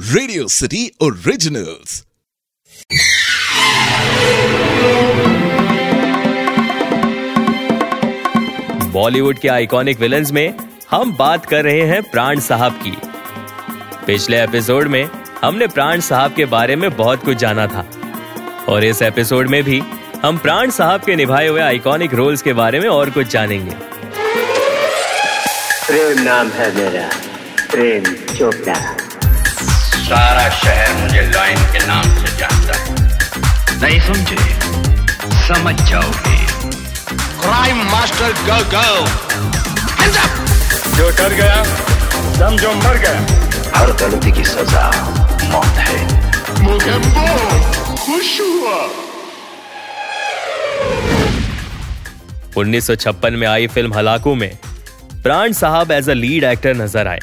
Radio city originals Bollywood के iconic villains में हम बात कर रहे हैं प्राण साहब की। पिछले एपिसोड में हमने प्राण साहब के बारे में बहुत कुछ जाना था। और इस एपिसोड में भी हम प्राण साहब के निभाए हुए आइकॉनिक रोल्स के बारे में और कुछ जानेंगे। प्रेम नाम है मेरा। प्रेम चोपड़ा। सारा शहर मुझे लॉयन के नाम से जानता है। नहीं समझे? समझ जाओगे। क्राइम मास्टर गो गो जो कर गया समझो मर गया। हर गलती की सजा मौत है। मुझे खुश हुआ। 1956 में आई फ़िल्म हलाकू में प्राण साहब एज अ लीड एक्टर नज़र आए।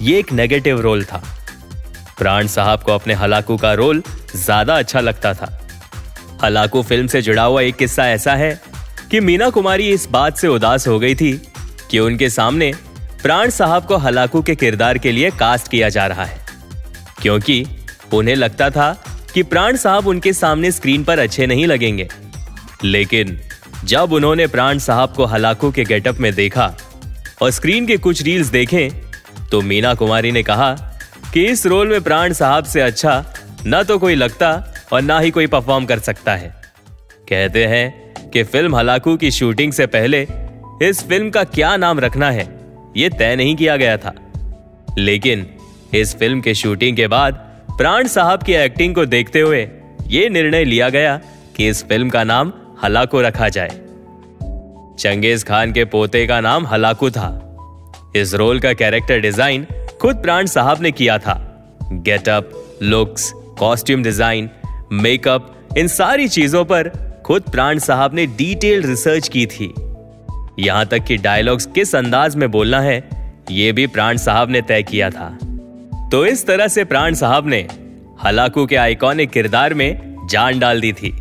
ये एक नेगेटिव रोल था। प्राण साहब को अपने हलाकू का रोल ज़्यादा अच्छा लगता था। हलाकू फ़िल्म से जुड़ा हुआ एक किस्सा ऐसा है कि मीना कुमारी इस बात से उदास हो गई थी कि उनके सामने प्राण साहब को हलाकू के किरदार के लिए कास्ट किया जा रहा है। क्योंकि उन्हें लगता था कि प्राण साहब उनके सामने स्क्रीन पर अच्छे नहीं लगेंगे। लेकिन जब उन्होंने प्राण साहब को हलाकू के गेटअप में देखा और स्क्रीन के कुछ रील्स देखें तो मीना कुमारी ने कहा कि इस रोल में प्राण साहब से अच्छा ना तो कोई लगता और ना ही कोई परफॉर्म कर सकता है। कहते हैं कि फ़िल्म हलाकू की शूटिंग से पहले इस फ़िल्म का क्या नाम रखना है यह तय नहीं किया गया था। लेकिन इस फ़िल्म के शूटिंग के बाद प्राण साहब की एक्टिंग को देखते हुए यह निर्णय लिया गया कि इस फ़िल्म का नाम हलाकू रखा जाए। चंगेज खान के पोते का नाम हलाकू था। इस रोल का कैरेक्टर डिज़ाइन खुद प्राण साहब ने किया था। Getup looks costume design makeup इन सारी चीज़ों पर खुद प्राण साहब ने डिटेल रिसर्च की थी। यहाँ तक कि डायलॉग्स किस अंदाज में बोलना है यह भी प्राण साहब ने तय किया था। तो इस तरह से प्राण साहब ने हलाकू के आइकॉनिक किरदार में जान डाल दी थी।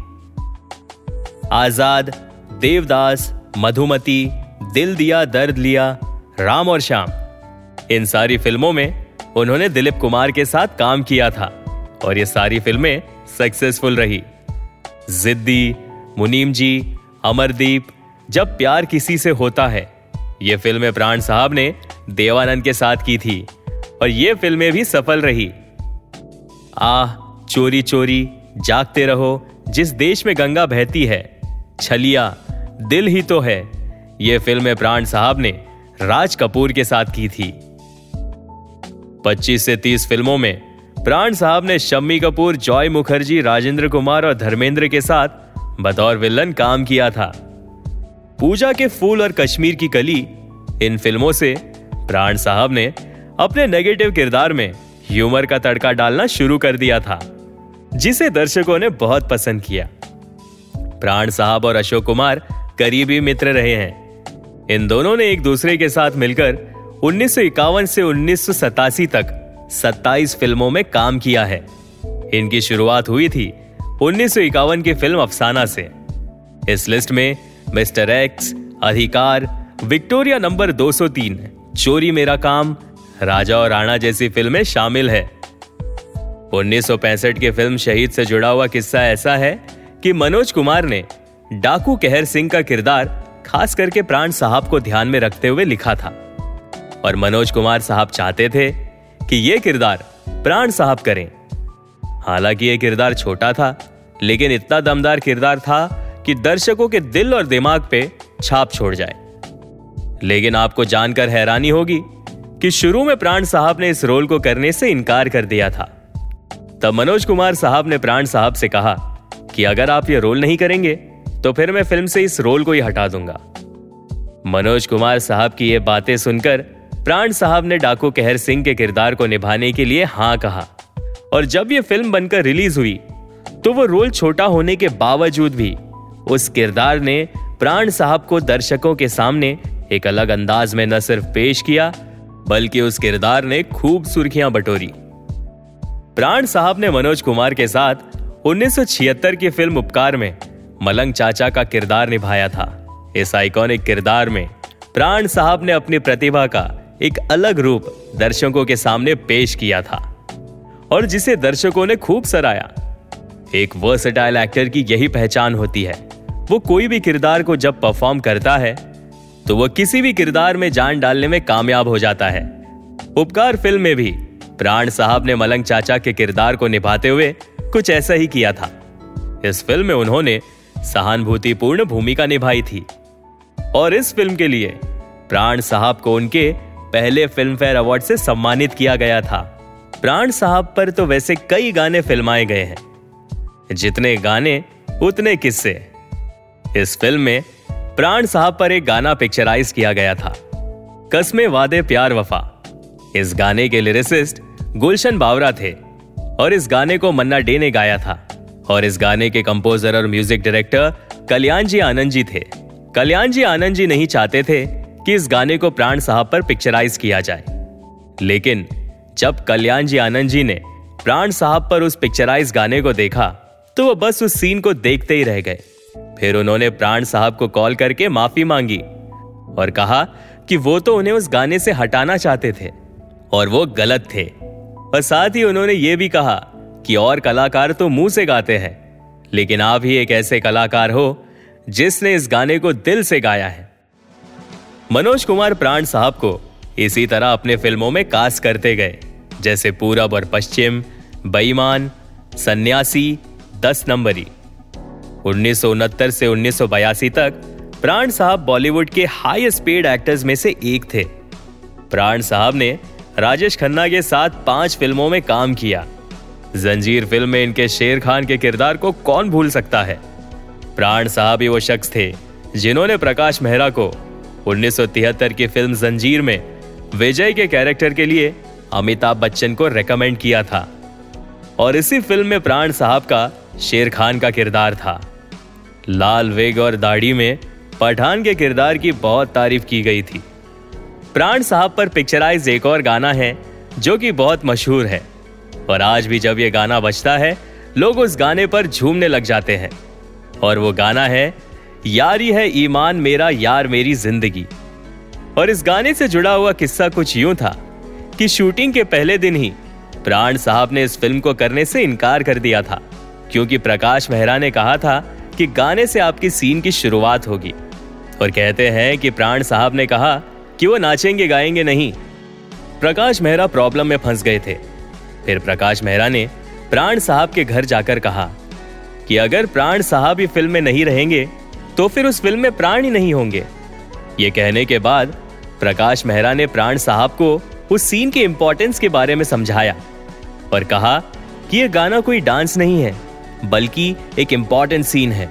आज़ाद, देवदास, मधुमती, दिल दिया, दर्द लिया, राम और श्याम। इन सारी फ़िल्मों में उन्होंने दिलीप कुमार के साथ काम किया था और ये सारी फ़िल्में सक्सेसफुल रही। जिद्दी मुनीम जी अमरदीप, जब प्यार किसी से होता है, ये फ़िल्में प्राण साहब ने देवानंद के साथ की थी और ये फ़िल्में भी सफल रही। आह, चोरी चोरी, जागते रहो, जिस देश में गंगा बहती है, छलिया, दिल ही तो है, ये फ़िल्में प्राण साहब ने राज कपूर के साथ की थी। 25 से 30 फ़िल्मों में। प्राण साहब ने शम्मी कपूर, जॉय मुखर्जी, राजेंद्र कुमार और धर्मेंद्र के साथ बतौर विलन काम किया था। पूजा के फूल और कश्मीर की कली, इन फ़िल्मों से प्राण साहब ने अपने नेगेटिव किरदार में ह्यूमर का तड़का डालना शुरू कर दिया था, जिसे दर्शकों ने बहुत पसंद किया। प्राण साहब और अशोक कुमार करीबी मित्र रहे हैं। इन दोनों ने एक दूसरे के साथ मिलकर उन्नीस सौ इक्यावन से उन्नीस सौ सतासी तक 27 फ़िल्मों में काम किया है। इनकी शुरुआत हुई थी उन्नीस सौ इक्यावन की फ़िल्म अफसाना से। इस लिस्ट में mister X, Adhikar, Victoria number 203 Chori Mera काम, राजा और राणा जैसी फ़िल्में शामिल है। 1965 की फ़िल्म शहीद से जुड़ा हुआ किस्सा ऐसा है कि मनोज कुमार ने डाकू कहर सिंह का किरदार खास करके प्राण साहब को ध्यान में रखते हुए लिखा था। और मनोज कुमार साहब चाहते थे कि यह किरदार प्राण साहब करें। हालाँकि यह किरदार छोटा था, लेकिन इतना दमदार किरदार था कि दर्शकों के दिल और दिमाग पे छाप छोड़ जाए। लेकिन आपको जानकर हैरानी होगी कि शुरू में प्राण साहब ने इस रोल को करने से इनकार कर दिया था। तब मनोज कुमार साहब ने प्राण साहब से कहा कि अगर आप ये रोल नहीं करेंगे तो फिर मैं फ़िल्म से इस रोल को ही हटा दूँगा। मनोज कुमार साहब की ये बातें सुनकर प्राण साहब ने डाकू कहर सिंह के किरदार को निभाने के लिए हाँ कहा। और जब यह फ़िल्म बनकर रिलीज़ हुई तो वो रोल छोटा होने के बावजूद भी उस किरदार ने प्राण साहब को दर्शकों के सामने एक अलग अंदाज में न सिर्फ़ पेश किया, बल्कि उस किरदार ने खूब सुर्खियाँ बटोरी। प्राण साहब ने मनोज कुमार के साथ 1976 की फ़िल्म उपकार में मलंग चाचा का किरदार निभाया था। इस आइकॉनिक किरदार में प्राण साहब ने अपनी प्रतिभा का एक अलग रूप दर्शकों के सामने पेश किया था और जिसे दर्शकों ने खूब सराया एक वर्सटाइल एक्टर की यही पहचान होती है। वो कोई भी किरदार को जब परफॉर्म करता है तो वह किसी भी किरदार में जान डालने में कामयाब हो जाता है। उपकार फ़िल्म में भी प्राण साहब ने मलंग चाचा के किरदार को निभाते हुए कुछ ऐसा ही किया था। इस फ़िल्म में उन्होंने सहानुभूतिपूर्ण भूमिका निभाई थी। और इस फ़िल्म के लिए प्राण साहब को उनके पहले फ़िल्म फेयर अवार्ड से सम्मानित किया गया था। प्राण साहब पर तो वैसे कई गाने फिल्माए गए हैं। जितने गाने, उतने किस्से। इस फ़िल्म में प्राण साहब पर एक गाना पिक्चराइज किया गया था। कस्मे वादे प्यार वफा। इस गाने के लिरिसिस्ट गुलशन बावरा थे और इस गाने को मन्ना डे ने गाया था। और इस गाने के कंपोजर और म्यूज़िक डायरेक्टर कल्याण जी आनंद जी थे। कल्याण जी आनंद जी नहीं चाहते थे कि इस गाने को प्राण साहब पर पिक्चराइज किया जाए। लेकिन, जब कल्याण जी आनंद जी ने प्राण साहब पर उस पिक्चराइज गाने को देखा तो वो बस उस सीन को देखते ही रह गए। फिर उन्होंने प्राण साहब को कॉल करके माफ़ी मांगी और कहा कि वो तो उन्हें उस गाने से हटाना चाहते थे और वो गलत थे। और साथ ही उन्होंने ये भी कहा कि और कलाकार तो मुँह से गाते हैं, लेकिन आप ही एक ऐसे कलाकार हो जिसने इस गाने को दिल से गाया है। मनोज कुमार प्राण साहब को इसी तरह अपने फ़िल्मों में कास्ट करते गए, जैसे पूरब और पश्चिम, बेईमान, सन्यासी, दस नंबरी। उन्नीस से उन्नीस तक प्राण साहब बॉलीवुड के हाई स्पीड एक्टर्स में से एक थे। प्राण साहब ने राजेश खन्ना के साथ पाँच फ़िल्मों में काम किया। जंजीर फ़िल्म में इनके शेर खान के किरदार को कौन भूल सकता है? प्राण साहब ही वो शख्स थे जिन्होंने प्रकाश मेहरा को 1973 की फ़िल्म जंजीर में विजय के कैरेक्टर के लिए अमिताभ बच्चन को रेकमेंड किया था। और इसी फ़िल्म में प्राण साहब का शेर खान का किरदार था। लाल वेग और दाढ़ी में पठान के किरदार की बहुत तारीफ़ की गई थी। प्राण साहब पर पिक्चराइज एक और गाना है, जो कि बहुत मशहूर है। और आज भी जब ये गाना बजता है, लोग उस गाने पर झूमने लग जाते हैं। और वो गाना है यारी है ईमान मेरा, यार मेरी ज़िंदगी। और इस गाने से जुड़ा हुआ किस्सा कुछ यूँ था कि शूटिंग के पहले दिन ही प्राण साहब ने इस फ़िल्म को करने से इनकार कर दिया था, क्योंकि प्रकाश मेहरा ने कहा था कि गाने से आपकी सीन की शुरुआत होगी। और कहते हैं कि प्राण साहब ने कहा कि वो नाचेंगे, गाएँगे नहीं। प्रकाश मेहरा प्रॉब्लम में फंस गए थे। फिर प्रकाश मेहरा ने प्राण साहब के घर जाकर कहा कि अगर प्राण साहब ही फ़िल्म में नहीं रहेंगे तो फिर उस फ़िल्म में प्राण ही नहीं होंगे। ये कहने के बाद प्रकाश मेहरा ने प्राण साहब को उस सीन के इंपॉर्टेंस के बारे में समझाया और कहा कि यह गाना कोई डांस नहीं है, बल्कि एक इंपॉर्टेंट सीन है।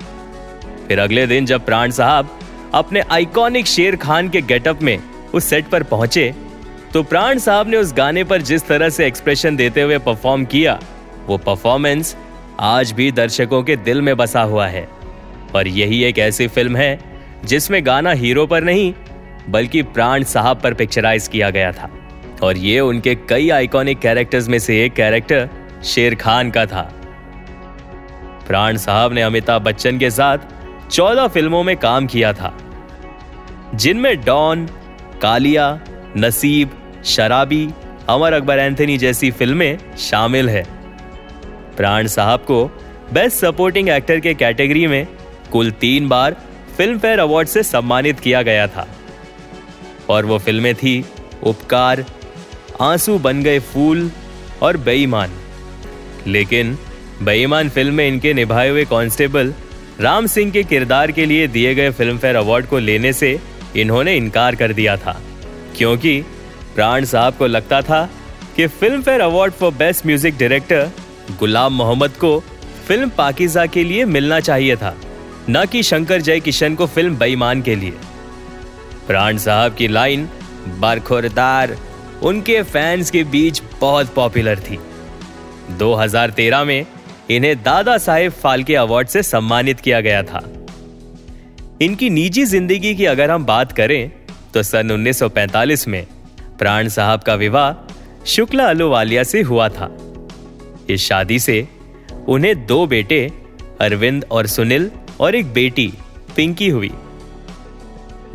फिर अगले दिन जब प्राण साहब अपने आइकॉनिक शेर खान के गेटअप में उस सेट पर पहुँचे तो प्राण साहब ने उस गाने पर जिस तरह से एक्सप्रेशन देते हुए परफॉर्म किया, वो परफॉर्मेंस आज भी दर्शकों के दिल में बसा हुआ है। और यही एक ऐसी फ़िल्म है, जिसमें गाना हीरो पर नहीं, बल्कि प्राण साहब पर पिक्चराइज किया गया था। और ये उनके कई आइकॉनिक कैरेक्टर्स में से एक कैरेक्टर शेर खान का था। प्राण साहब ने अमिताभ बच्चन के साथ चौदह फ़िल्मों में काम किया था, जिनमें डॉन, कालिया, नसीब, शराबी, अमर अकबर एंथनी जैसी फ़िल्में शामिल है। प्राण साहब को बेस्ट सपोर्टिंग एक्टर के कैटेगरी में कुल तीन बार फ़िल्म फेयर अवार्ड से सम्मानित किया गया था। और वो फ़िल्में थी उपकार, आँसू बन गए फूल और बेईमान। लेकिन बेईमान फ़िल्म में इनके निभाए हुए कांस्टेबल राम सिंह के किरदार के लिए दिए गए फ़िल्म फेयर अवार्ड को लेने से इन्होंने इनकार कर दिया था। क्योंकि प्राण साहब को लगता था कि Filmfare award for best music director Ghulam Mohammed को फ़िल्म पाकिजा के लिए मिलना चाहिए था। न कि शंकर जय किशन को फ़िल्म बेईमान के लिए। प्राण साहब की लाइन, बरखुरदार, उनके फैंस के बीच बहुत पॉपुलर थी। 2013 में इन्हें दादा साहेब फाल्के अवार्ड से सम्मानित किया गया था। इनकी निजी ज़िंदगी की अगर हम बात करें तो सन 1945 में प्राण साहब का विवाह शुक्ला अलोवालिया से हुआ था। इस शादी से उन्हें दो बेटे, अरविंद और सुनील और एक बेटी, पिंकी हुई।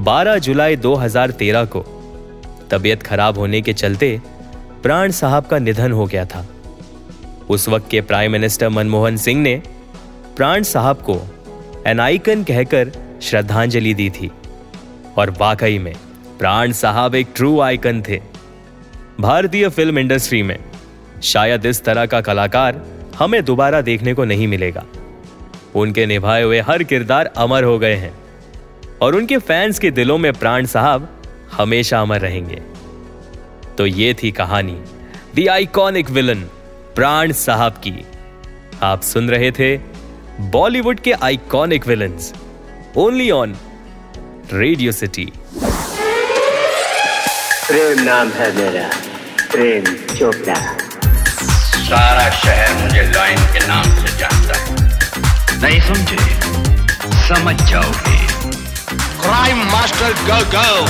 12 जुलाई 2013 को, तबीयत खराब होने के चलते प्राण साहब का निधन हो गया था। उस वक्त के प्राइम मिनिस्टर मनमोहन सिंह ने प्राण साहब को एन आइकन कहकर श्रद्धांजलि दी थी और वाकई में प्राण साहब एक ट्रू आइकन थे। भारतीय फ़िल्म इंडस्ट्री में शायद इस तरह का कलाकार हमें दोबारा देखने को नहीं मिलेगा। उनके निभाए हुए हर किरदार अमर हो गए हैं। और उनके फैंस के दिलों में प्राण साहब हमेशा अमर रहेंगे। तो ये थी कहानी द आइकॉनिक विलन प्राण साहब की। आप सुन रहे थे बॉलीवुड के iconic villain only on Radio City Prem नाम है मेरा प्रेम चोपड़ा। सारा शहर मुझे लॉइन है नहीं समझे। समझ जाओगे। क्राइम मास्टर गो गो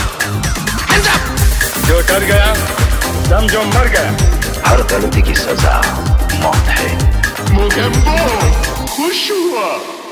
जो डर गया समझो मर गया हर गलती की सजा मौत है। मुझे खुश हुआ।